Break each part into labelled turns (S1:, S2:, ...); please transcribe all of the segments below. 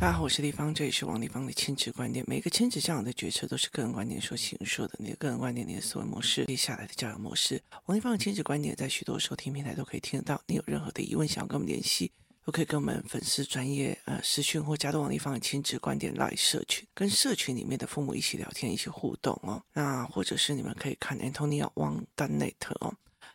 S1: 大家好，我是丽芳，这里是王立芳的亲子观点。每个亲子教养的决策都是个人观点所形塑的，你的个人观点，你的思维模式，接下来的教养模式。王立芳的亲子观点在许多收听平台都可以听得到。你有任何的疑问想要跟我们联系，都可以跟我们粉丝专业呃私讯或加入王立芳的亲子观点 Live 社群，跟社群里面的父母一起聊天，一起互动哦。那或者是你们可以看 Antonia Wang 的 Net 哦。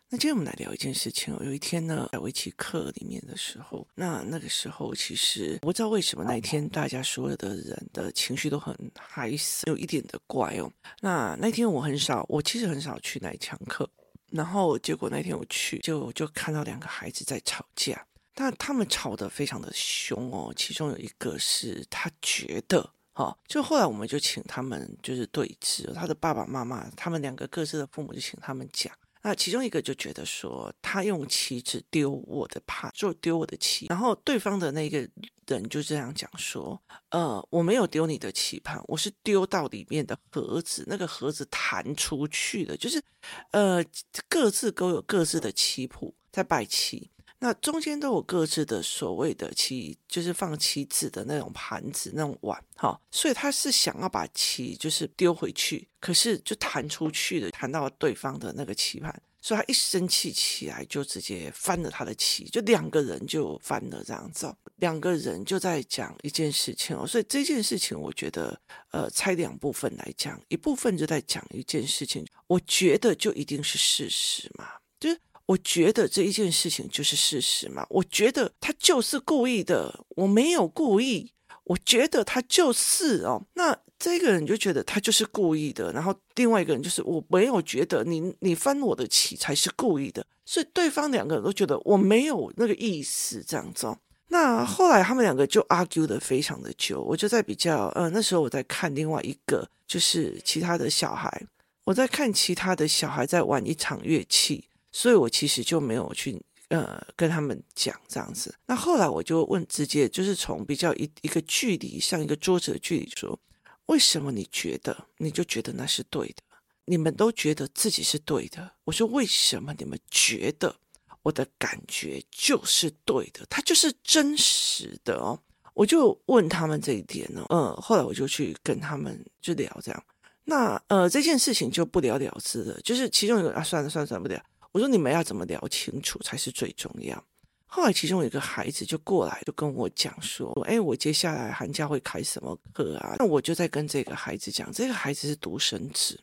S1: 那今天我们来聊一件事情哦。有一天呢，在围棋课里面的时候，那那个时候其实我不知道为什么那一天大家所有的人的情绪都很嗨，有一点的怪哦。那那天我很少，我其实很少去那一堂课，然后结果那天我去，就就看到两个孩子在吵架，但他们吵得非常的凶哦。其中有一个是他觉得，哈，就后来我们就请他们就是对峙，他的爸爸妈妈，他们两个各自的父母就请他们讲。那其中一个就觉得说，他用棋子丢我的盘，就丢我的棋。然后对方的那个人就这样讲说，呃，我没有丢你的棋盘，我是丢到里面的盒子，那个盒子弹出去的，就是，呃，各自都有各自的棋谱在摆棋。那中间都有各自的所谓的棋，就是放棋子的那种盘子、那种碗，哈，所以他是想要把棋就是丢回去，可是就弹出去的，弹到对方的那个棋盘，所以他一生气起来就直接翻了他的棋，就两个人就翻了这样子，两个人就在讲一件事情哦，所以这件事情我觉得，呃，拆两部分来讲，一部分就在讲一件事情，我觉得就一定是事实嘛，就是。我觉得这一件事情就是事实嘛，我觉得他就是故意的，我没有故意，我觉得他就是哦，那这个人就觉得他就是故意的，然后另外一个人就是我没有觉得你你翻我的棋才是故意的，所以对方两个人都觉得我没有那个意思这样子哦。那后来他们两个就 argue 的非常的久，我就在比较，呃，那时候我在看另外一个，就是其他的小孩，我在看其他的小孩在玩一场乐器。所以我其实就没有去呃跟他们讲这样子。那后来我就问，直接就是从比较一一个距离，像一个桌子的距离说，为什么你觉得你就觉得那是对的？你们都觉得自己是对的。我说，为什么你们觉得我的感觉就是对的？它就是真实的哦。我就问他们这一点呢，嗯，后来我就去跟他们就聊这样。那呃这件事情就不了了之了，就是其中一个啊，算了算了算了，不了。我说你们要怎么聊清楚才是最重要。后来其中有一个孩子就过来，就跟我讲说：“哎，我接下来寒假会开什么课啊？”那我就在跟这个孩子讲，这个孩子是独生子，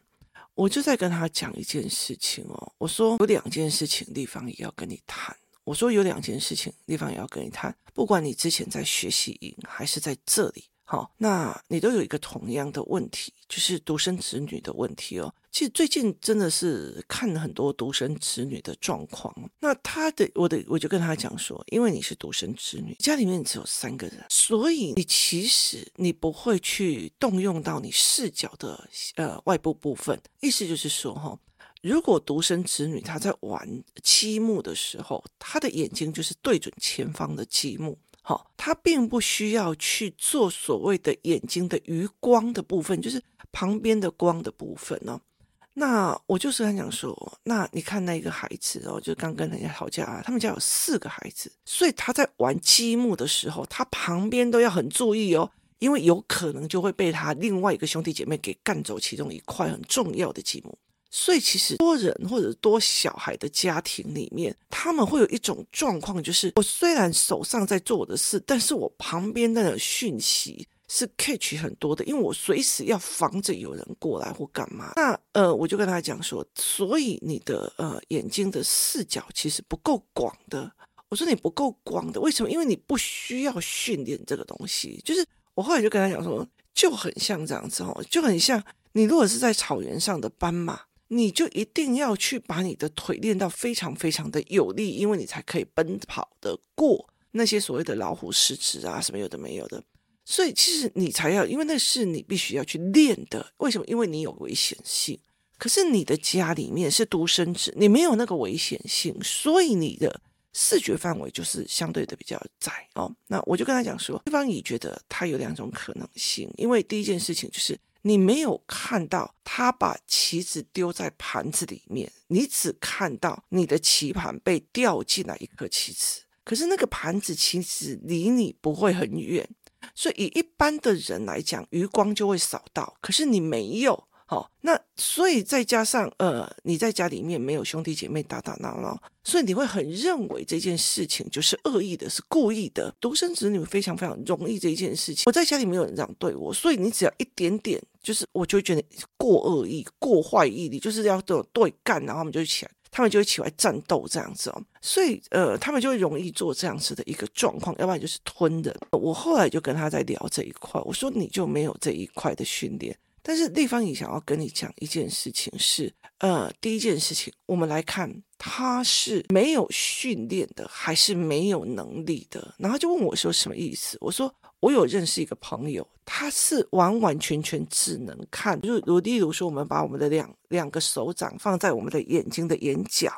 S1: 我就在跟他讲一件事情哦。我说有两件事情，丽芳也要跟你谈。我说有两件事情，丽芳也要跟你谈。不管你之前在学习营还是在这里。好，那你都有一个同样的问题，就是独生子女的问题哦。其实最近真的是看了很多独生子女的状况。那他的，我的，我就跟他讲说，因为你是独生子女，家里面只有三个人，所以你其实你不会去动用到你视角的呃外部部分。意思就是说，哈，如果独生子女他在玩积木的时候，他的眼睛就是对准前方的积木。好，他并不需要去做所谓的眼睛的余光的部分，就是旁边的光的部分哦。那我就是很想说，那你看那个孩子哦，就刚跟人家吵架啊，他们家有四个孩子，所以他在玩积木的时候，他旁边都要很注意哦，因为有可能就会被他另外一个兄弟姐妹给干走其中一块很重要的积木。所以其实多人或者多小孩的家庭里面，他们会有一种状况，就是我虽然手上在做我的事，但是我旁边那个讯息是 catch 很多的，因为我随时要防着有人过来或干嘛。那呃，我就跟他讲说，所以你的呃眼睛的视角其实不够广的。我说你不够广的，为什么？因为你不需要训练这个东西。就是我后来就跟他讲说，就很像这样子哦，就很像你如果是在草原上的斑马。你就一定要去把你的腿练到非常非常的有力，因为你才可以奔跑得过那些所谓的老虎、狮子啊什么有的没有的。所以其实你才要，因为那是你必须要去练的。为什么？因为你有危险性。可是你的家里面是独生子，你没有那个危险性，所以你的视觉范围就是相对的比较窄哦。那我就跟他讲说，对方也觉得他有两种可能性，因为第一件事情就是。你没有看到他把棋子丢在盘子里面，你只看到你的棋盘被掉进来一颗棋子。可是那个盘子其实离你不会很远，所以以一般的人来讲，余光就会扫到。可是你没有。好，那所以再加上呃，你在家里面没有兄弟姐妹打打闹闹，所以你会很认为这件事情就是恶意的，是故意的。独生子女非常非常容易这一件事情。我在家里没有人这样对我，所以你只要一点点，就是我就会觉得过恶意、过坏意，你就是要对对干，然后他们就起来，他们就会起来战斗这样子哦。所以呃，他们就会容易做这样子的一个状况，要不然就是吞人。我后来就跟他在聊这一块，我说你就没有这一块的训练。但是丽芳也想要跟你讲一件事情是，呃，第一件事情，我们来看他是没有训练的，还是没有能力的？然后就问我说什么意思？我说我有认识一个朋友，他是完完全全只能看，就如例如说，我们把我们的两两个手掌放在我们的眼睛的眼角，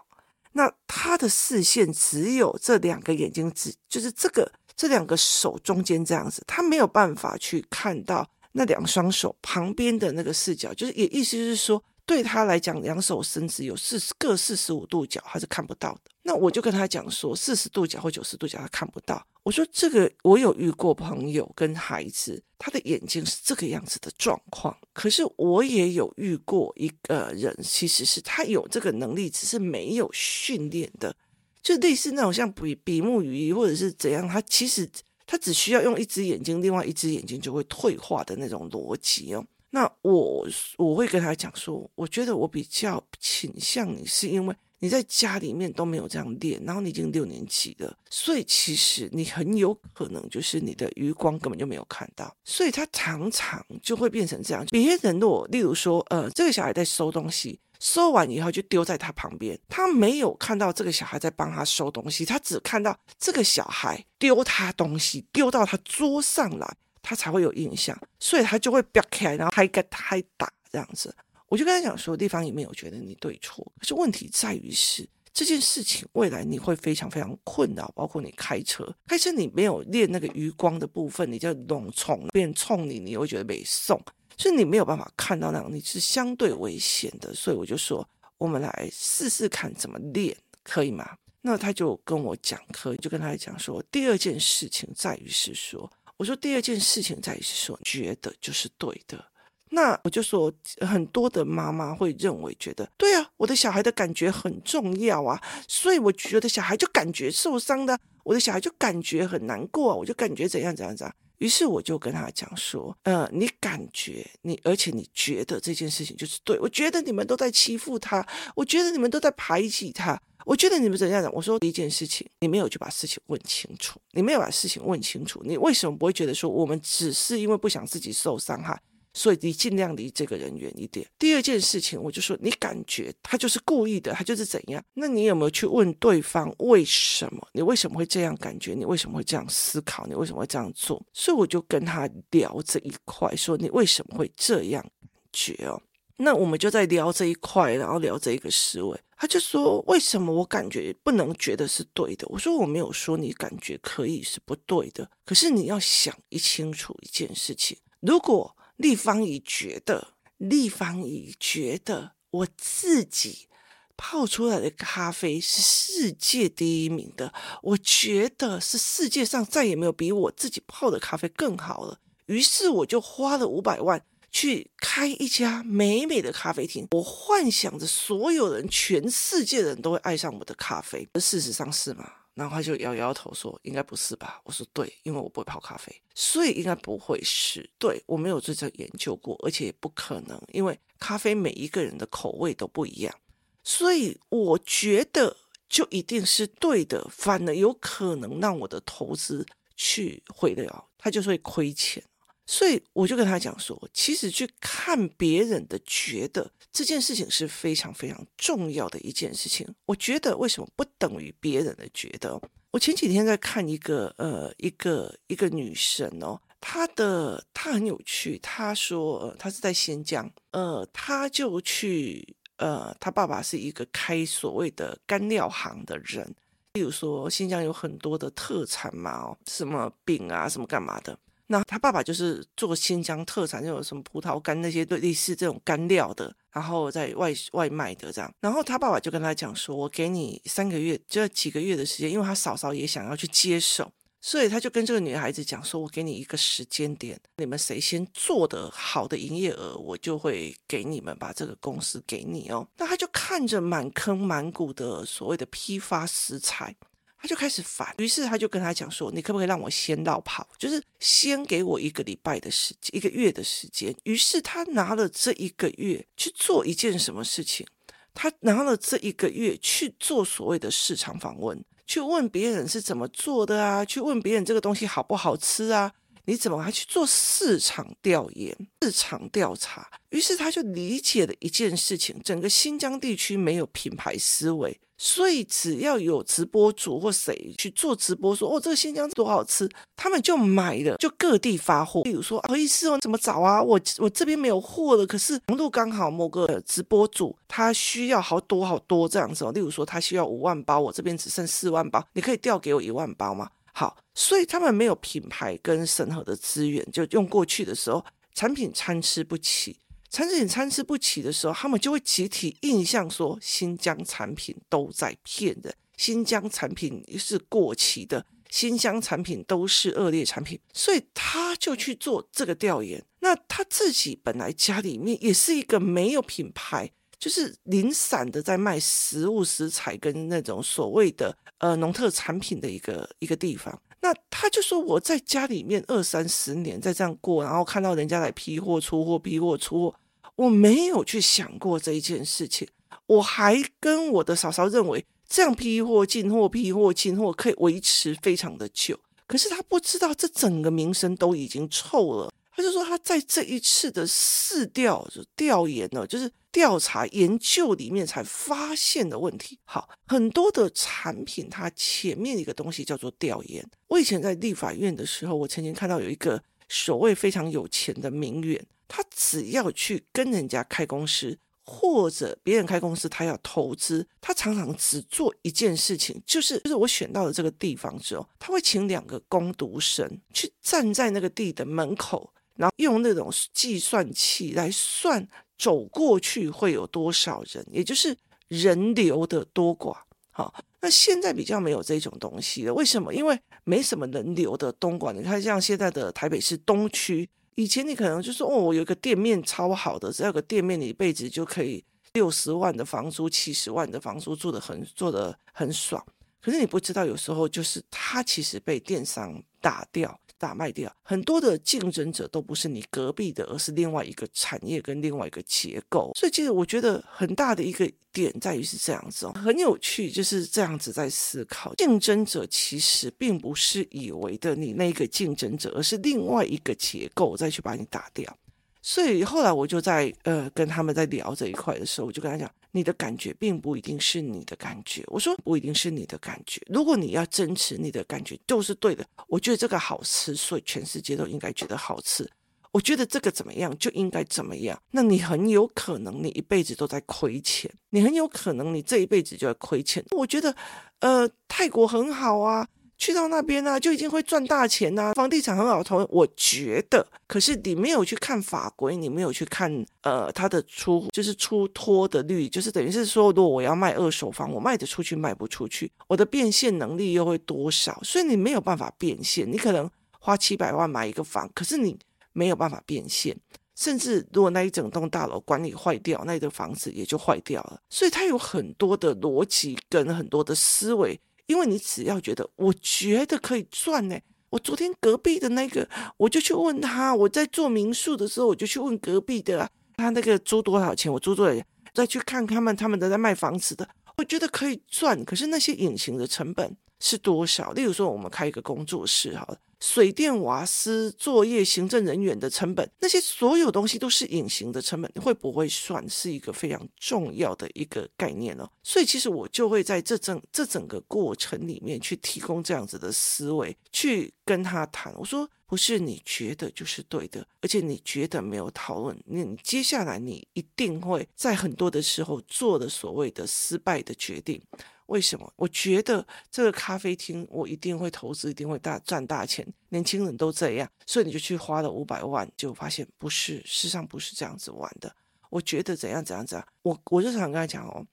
S1: 那他的视线只有这两个眼睛，只就是这个这两个手中间这样子，他没有办法去看到。那两双手旁边的那个视角，就是也意思就是说，对他来讲，两手伸直有四十各四十五度角，他是看不到的。那我就跟他讲说，四十度角或九十度角他看不到。我说这个我有遇过朋友跟孩子，他的眼睛是这个样子的状况。可是我也有遇过一个人，其实是他有这个能力，只是没有训练的，就类似那种像比比目鱼或者是怎样，他其实。他只需要用一只眼睛，另外一只眼睛就会退化的那种逻辑哦。那我我会跟他讲说，我觉得我比较倾向你，是因为你在家里面都没有这样练，然后你已经六年级了，所以其实你很有可能就是你的余光根本就没有看到，所以他常常就会变成这样。别人如果例如说，呃，这个小孩在收东西。收完以后就丢在他旁边，他没有看到这个小孩在帮他收东西，他只看到这个小孩丢他东西丢到他桌上来，他才会有印象，所以他就会飙起来，然后还跟他打这样子。我就跟他讲说，地方也没有觉得你对错，可是问题在于是这件事情未来你会非常非常困扰，包括你开车，开车你没有练那个余光的部分，你就弄冲别人冲你，你会觉得没送。所以你没有办法看到那种，你是相对危险的。所以我就说，我们来试试看怎么练，可以吗？那他就跟我讲，可以，就跟他讲说，第二件事情在于是说，我说第二件事情在于是说，觉得就是对的。那我就说，很多的妈妈会认为觉得，对啊，我的小孩的感觉很重要啊，所以我觉得小孩就感觉受伤的，我的小孩就感觉很难过啊，我就感觉怎样怎样怎样。于是我就跟他讲说，呃，你感觉你，而且你觉得这件事情就是对，我觉得你们都在欺负他，我觉得你们都在排挤他，我觉得你们怎样讲？我说第一件事情，你没有去把事情问清楚，你没有把事情问清楚，你为什么不会觉得说我们只是因为不想自己受伤害？所以你尽量离这个人远一点。第二件事情，我就说你感觉他就是故意的，他就是怎样？那你有没有去问对方为什么？你为什么会这样感觉？你为什么会这样思考？你为什么会这样做？所以我就跟他聊这一块，说你为什么会这样感觉哦？那我们就在聊这一块，然后聊这一个思维。他就说为什么我感觉不能觉得是对的？我说我没有说你感觉可以是不对的，可是你要想一清楚一件事情，如果。立方已觉得，立方已觉得，我自己泡出来的咖啡是世界第一名的。我觉得是世界上再也没有比我自己泡的咖啡更好了。于是我就花了五百万去开一家美美的咖啡厅。我幻想着所有人，全世界的人都会爱上我的咖啡。而事实上是吗？然后他就摇摇头说：“应该不是吧？”我说：“对，因为我不会泡咖啡，所以应该不会是。对，我没有对这研究过，而且也不可能，因为咖啡每一个人的口味都不一样，所以我觉得就一定是对的，反而有可能让我的投资去毁掉，他就是会亏钱。所以我就跟他讲说，其实去看别人的觉得。”这件事情是非常非常重要的一件事情。我觉得为什么不等于别人的觉得？我前几天在看一个呃一个一个女生哦，她的她很有趣。她说，她是在新疆，呃，她就去呃，她爸爸是一个开所谓的干料行的人。例如说，新疆有很多的特产嘛，哦，什么饼啊，什么干嘛的。那他爸爸就是做新疆特产，就有什么葡萄干那些类似这种干料的。然后在外外卖的这样。然后他爸爸就跟他讲说：“我给你三个月，这几个月的时间，因为他嫂嫂也想要去接手。”所以他就跟这个女孩子讲说：“我给你一个时间点，你们谁先做的好的营业额，我就会给你们把这个公司给你哦。”那他就看着满坑满谷的所谓的批发食材，他就开始烦。于是他就跟他讲说：“你可不可以让我先绕跑？就是先给我一个礼拜的时间，一个月的时间。”于是他拿了这一个月去做一件什么事情？他拿了这一个月去做所谓的市场访问。去问别人是怎么做的啊？去问别人这个东西好不好吃啊？你怎么还去做市场调研、市场调查？于是他就理解了一件事情：整个新疆地区没有品牌思维。所以只要有直播主或谁去做直播说，哦，这个新疆多好吃，他们就买了，就各地发货。比如说，不好意思哦，怎么找啊？我我这边没有货了，可是长度刚好某个直播主他需要好多好多这样子哦。例如说，他需要五万包，我这边只剩四万包，你可以调给我一万包吗？好，所以他们没有品牌跟审核的资源，就用过去的时候，产品参差不齐。产品参差不齐的时候，他们就会集体印象说新疆产品都在骗人，新疆产品是过期的，新疆产品都是恶劣产品，所以他就去做这个调研。那他自己本来家里面也是一个没有品牌，就是零散的在卖食物食材跟那种所谓的呃农特产品的一个一个地方。那他就说我在家里面二三十年在这样过，然后看到人家来批货出货，批货出货。我没有去想过这一件事情，我还跟我的嫂嫂认为这样批货进货批货进货可以维持非常的久，可是他不知道这整个名声都已经臭了。他就说他在这一次的市调就调研呢，就是调查研究里面才发现的问题。好，很多的产品它前面一个东西叫做调研。我以前在立法院的时候，我曾经看到有一个所谓非常有钱的名媛。他只要去跟人家开公司，或者别人开公司，他要投资，他常常只做一件事情，就是就是我选到了这个地方之后，他会请两个攻读生去站在那个地的门口，然后用那种计算器来算走过去会有多少人，也就是人流的多寡。好，那现在比较没有这种东西了，为什么？因为没什么人流的东莞，你看像现在的台北市东区。以前你可能就说哦，我有一个店面超好的，只要有个店面，你一辈子就可以六十万的房租、七十万的房租，住得很做得很爽。可是你不知道，有时候就是他其实被电商打掉。大卖掉，很多的竞争者都不是你隔壁的，而是另外一个产业跟另外一个结构。所以其实我觉得很大的一个点在于是这样子哦，很有趣，就是这样子在思考。竞争者其实并不是以为的你那个竞争者，而是另外一个结构再去把你打掉。所以后来我就在呃跟他们在聊这一块的时候，我就跟他讲，你的感觉并不一定是你的感觉。我说不一定是你的感觉，如果你要坚持你的感觉就是对的。我觉得这个好吃，所以全世界都应该觉得好吃。我觉得这个怎么样就应该怎么样。那你很有可能你一辈子都在亏钱，你很有可能你这一辈子就在亏钱。我觉得呃泰国很好啊。去到那边呢、啊，就已经会赚大钱呐、啊，房地产很好投。我觉得，可是你没有去看法规，你没有去看呃它的出就是出脱的率，就是等于是说，如果我要卖二手房，我卖得出去卖不出去，我的变现能力又会多少？所以你没有办法变现。你可能花七百万买一个房，可是你没有办法变现。甚至如果那一整栋大楼管理坏掉，那个房子也就坏掉了。所以它有很多的逻辑跟很多的思维。因为你只要觉得，我觉得可以赚呢。我昨天隔壁的那个，我就去问他。我在做民宿的时候，我就去问隔壁的，他那个租多少钱？我租多少钱？再去看他们，他们都在卖房子的，我觉得可以赚。可是那些隐形的成本是多少？例如说，我们开一个工作室，好了。水电瓦斯作业行政人员的成本，那些所有东西都是隐形的成本，会不会算是一个非常重要的一个概念哦？所以其实我就会在这整这整个过程里面去提供这样子的思维，去跟他谈。我说不是你觉得就是对的，而且你觉得没有讨论，你接下来你一定会在很多的时候做的所谓的失败的决定。为什么？我觉得这个咖啡厅我一定会投资，一定会大赚大钱。年轻人都这样，所以你就去花了五百万，就发现不是，事实上不是这样子玩的。我觉得怎样怎样怎样。我我就想跟他讲哦，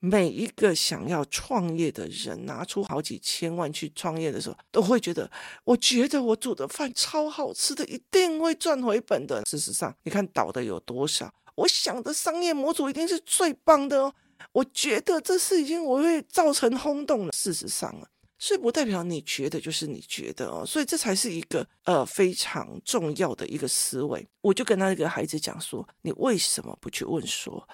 S1: 每一个想要创业的人，拿出好几千万去创业的时候，都会觉得，我觉得我煮的饭超好吃的，一定会赚回本的。事实上，你看倒的有多少？我想的商业模组一定是最棒的哦。我觉得这事已经我会造成轰动了。事实上啊，所以不代表你觉得就是你觉得哦，所以这才是一个呃非常重要的一个思维。我就跟他那个孩子讲说，你为什么不去问说，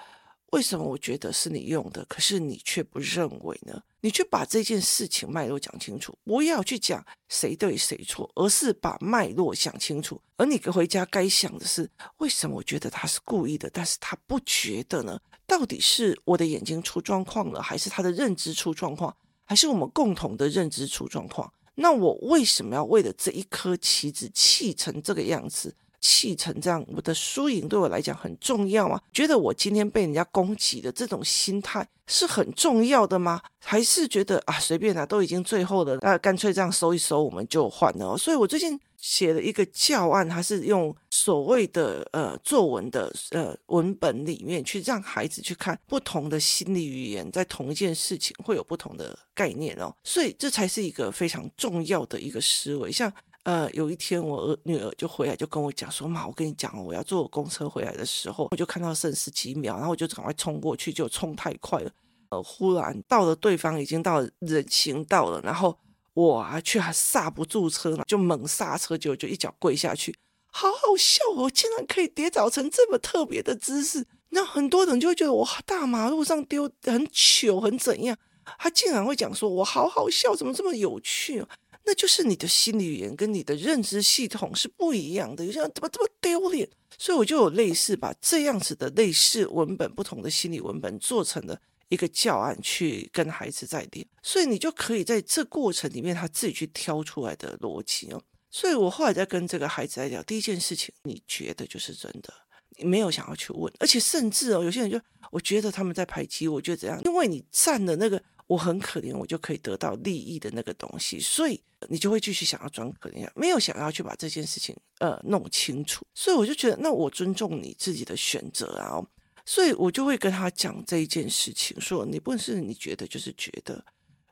S1: 为什么我觉得是你用的，可是你却不认为呢？你去把这件事情脉络讲清楚，不要去讲谁对谁错，而是把脉络想清楚。而你回家该想的是，为什么我觉得他是故意的，但是他不觉得呢？到底是我的眼睛出状况了，还是他的认知出状况，还是我们共同的认知出状况？那我为什么要为了这一颗棋子气成这个样子？气成这样，我的输赢对我来讲很重要吗？觉得我今天被人家攻击的这种心态是很重要的吗？还是觉得啊随便啦，都已经最后了，那干脆这样收一收，我们就换了。所以我最近写了一个教案，它是用所谓的呃作文的呃文本里面去让孩子去看不同的心理语言，在同一件事情会有不同的概念哦。所以这才是一个非常重要的一个思维，像。呃，有一天我儿女儿就回来就跟我讲说，妈，我跟你讲，我要坐公车回来的时候，我就看到剩十几秒，然后我就赶快冲过去，就冲太快了，呃，忽然到了对方已经到人行道了，然后我啊却还刹不住车了，就猛刹车，就就一脚跪下去，好好笑哦，竟然可以跌倒成这么特别的姿势，那很多人就会觉得我大马路上丢很糗很怎样，他竟然会讲说我好好笑，怎么这么有趣？那就是你的心理语言跟你的认知系统是不一样的，有些人怎么这么丢脸？所以我就有类似把这样子的类似文本，不同的心理文本做成了一个教案去跟孩子在练，所以你就可以在这过程里面他自己去挑出来的逻辑哦。所以我后来在跟这个孩子在聊，第一件事情，你觉得就是真的，你没有想要去问，而且甚至哦，有些人就我觉得他们在排挤，我觉得怎样，因为你占了那个。我很可怜，我就可以得到利益的那个东西，所以你就会继续想要装可怜，没有想要去把这件事情呃弄清楚。所以我就觉得，那我尊重你自己的选择啊，所以我就会跟他讲这一件事情，说你不是你觉得就是觉得，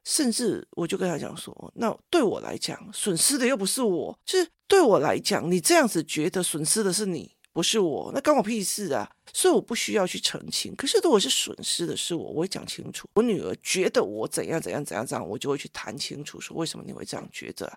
S1: 甚至我就跟他讲说，那对我来讲，损失的又不是我，就是对我来讲，你这样子觉得损失的是你。不是我，那关我屁事啊！所以我不需要去澄清。可是如果是损失的是我，我会讲清楚。我女儿觉得我怎样怎样怎样这样，我就会去谈清楚，说为什么你会这样觉得？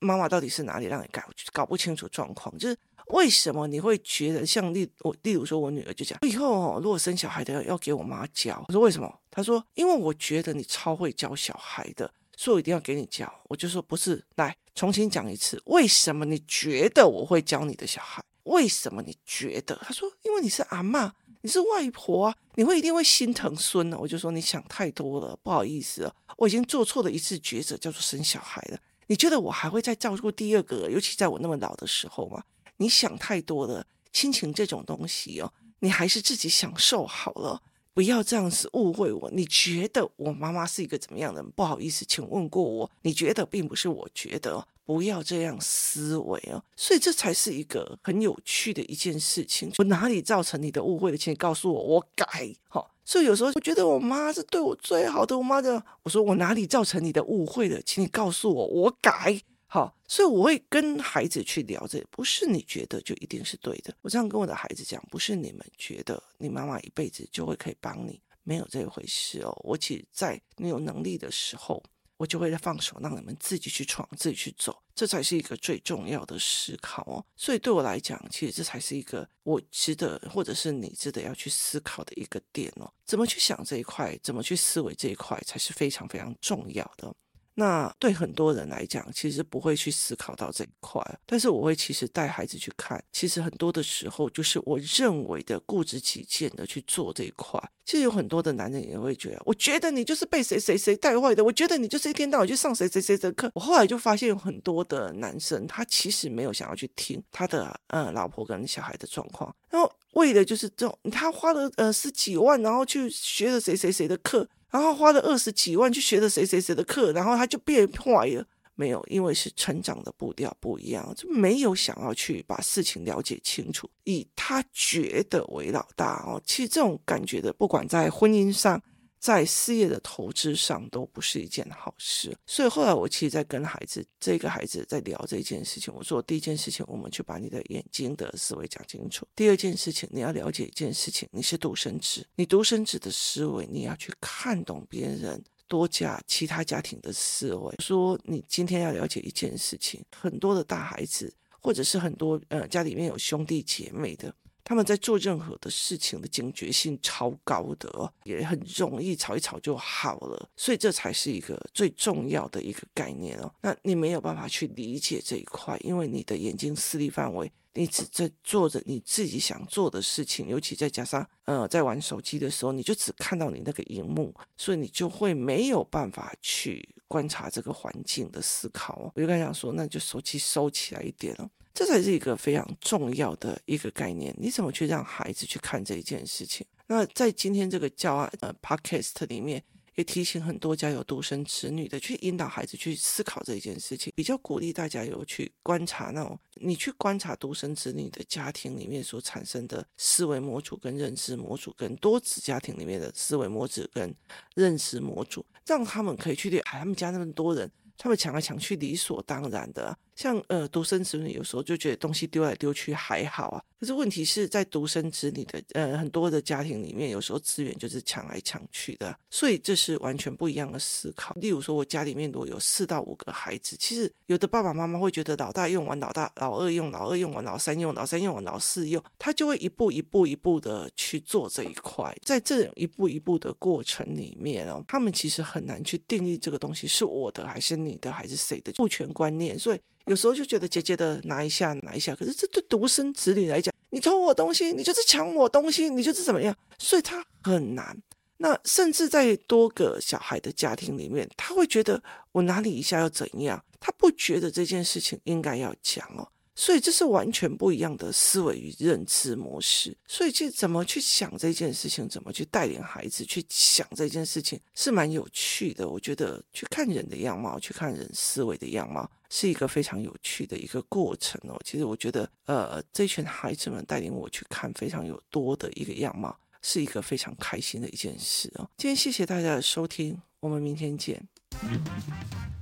S1: 妈妈到底是哪里让你搞搞不清楚状况？就是为什么你会觉得像例我，例如说我女儿就讲，以后哦，如果生小孩的要给我妈教。我说为什么？她说因为我觉得你超会教小孩的，所以我一定要给你教。我就说不是，来重新讲一次，为什么你觉得我会教你的小孩？为什么你觉得？他说：“因为你是阿嬷，你是外婆啊，你会一定会心疼孙呢。”我就说：“你想太多了，不好意思，我已经做错了一次抉择，叫做生小孩了。你觉得我还会再照顾第二个？尤其在我那么老的时候吗？你想太多了。亲情这种东西哦，你还是自己享受好了，不要这样子误会我。你觉得我妈妈是一个怎么样的人？不好意思，请问过我，你觉得并不是我觉得。”不要这样思维哦，所以这才是一个很有趣的一件事情。我哪里造成你的误会了？请你告诉我，我改。好，所以有时候我觉得我妈是对我最好的。我妈的，我说我哪里造成你的误会了？请你告诉我，我改。好，所以我会跟孩子去聊这，不是你觉得就一定是对的。我这样跟我的孩子讲，不是你们觉得你妈妈一辈子就会可以帮你，没有这回事哦。我其实在你有能力的时候。我就会放手，让你们自己去闯，自己去走，这才是一个最重要的思考哦。所以对我来讲，其实这才是一个我值得，或者是你值得要去思考的一个点哦。怎么去想这一块，怎么去思维这一块，才是非常非常重要的。那对很多人来讲，其实不会去思考到这一块，但是我会其实带孩子去看，其实很多的时候就是我认为的固执己见的去做这一块。其实有很多的男人也会觉得，我觉得你就是被谁谁谁带坏的，我觉得你就是一天到晚去上谁谁谁的课。我后来就发现有很多的男生，他其实没有想要去听他的呃老婆跟小孩的状况，然后为的就是这种，他花了呃十几万，然后去学了谁谁谁的课。然后花了二十几万去学了谁谁谁的课，然后他就变坏了。没有，因为是成长的步调不一样，就没有想要去把事情了解清楚，以他觉得为老大哦。其实这种感觉的，不管在婚姻上。在事业的投资上都不是一件好事，所以后来我其实，在跟孩子这个孩子在聊这件事情。我说，第一件事情，我们去把你的眼睛的思维讲清楚；第二件事情，你要了解一件事情，你是独生子，你独生子的思维，你要去看懂别人多家其他家庭的思维。说你今天要了解一件事情，很多的大孩子，或者是很多呃家里面有兄弟姐妹的。他们在做任何的事情的警觉性超高的，也很容易吵一吵就好了，所以这才是一个最重要的一个概念哦。那你没有办法去理解这一块，因为你的眼睛视力范围，你只在做着你自己想做的事情，尤其再加上呃在玩手机的时候，你就只看到你那个荧幕，所以你就会没有办法去观察这个环境的思考哦。我就跟他讲说，那就手机收起来一点哦。这才是一个非常重要的一个概念，你怎么去让孩子去看这一件事情？那在今天这个教案呃 Podcast 里面，也提醒很多家有独生子女的，去引导孩子去思考这一件事情，比较鼓励大家有去观察那种，你去观察独生子女的家庭里面所产生的思维模组跟认知模组，跟多子家庭里面的思维模组跟认知模组，让他们可以去理解他们家那么多人，他们抢来抢去理所当然的。像呃独生子女有时候就觉得东西丢来丢去还好啊，可是问题是在独生子女的呃很多的家庭里面，有时候资源就是抢来抢去的，所以这是完全不一样的思考。例如说，我家里面如果有四到五个孩子，其实有的爸爸妈妈会觉得老大用完，老大老二用，老二用完，老三用，老三用完，老四用，他就会一步一步一步的去做这一块。在这一步一步的过程里面哦，他们其实很难去定义这个东西是我的还是你的还是谁的父权观念，所以。有时候就觉得姐姐的拿一下拿一下，可是这对独生子女来讲，你偷我东西，你就是抢我东西，你就是怎么样，所以他很难。那甚至在多个小孩的家庭里面，他会觉得我哪里一下要怎样，他不觉得这件事情应该要讲哦。所以这是完全不一样的思维与认知模式。所以去怎么去想这件事情，怎么去带领孩子去想这件事情，是蛮有趣的。我觉得去看人的样貌，去看人思维的样貌，是一个非常有趣的一个过程哦。其实我觉得，呃，这群孩子们带领我去看非常有多的一个样貌，是一个非常开心的一件事哦。今天谢谢大家的收听，我们明天见。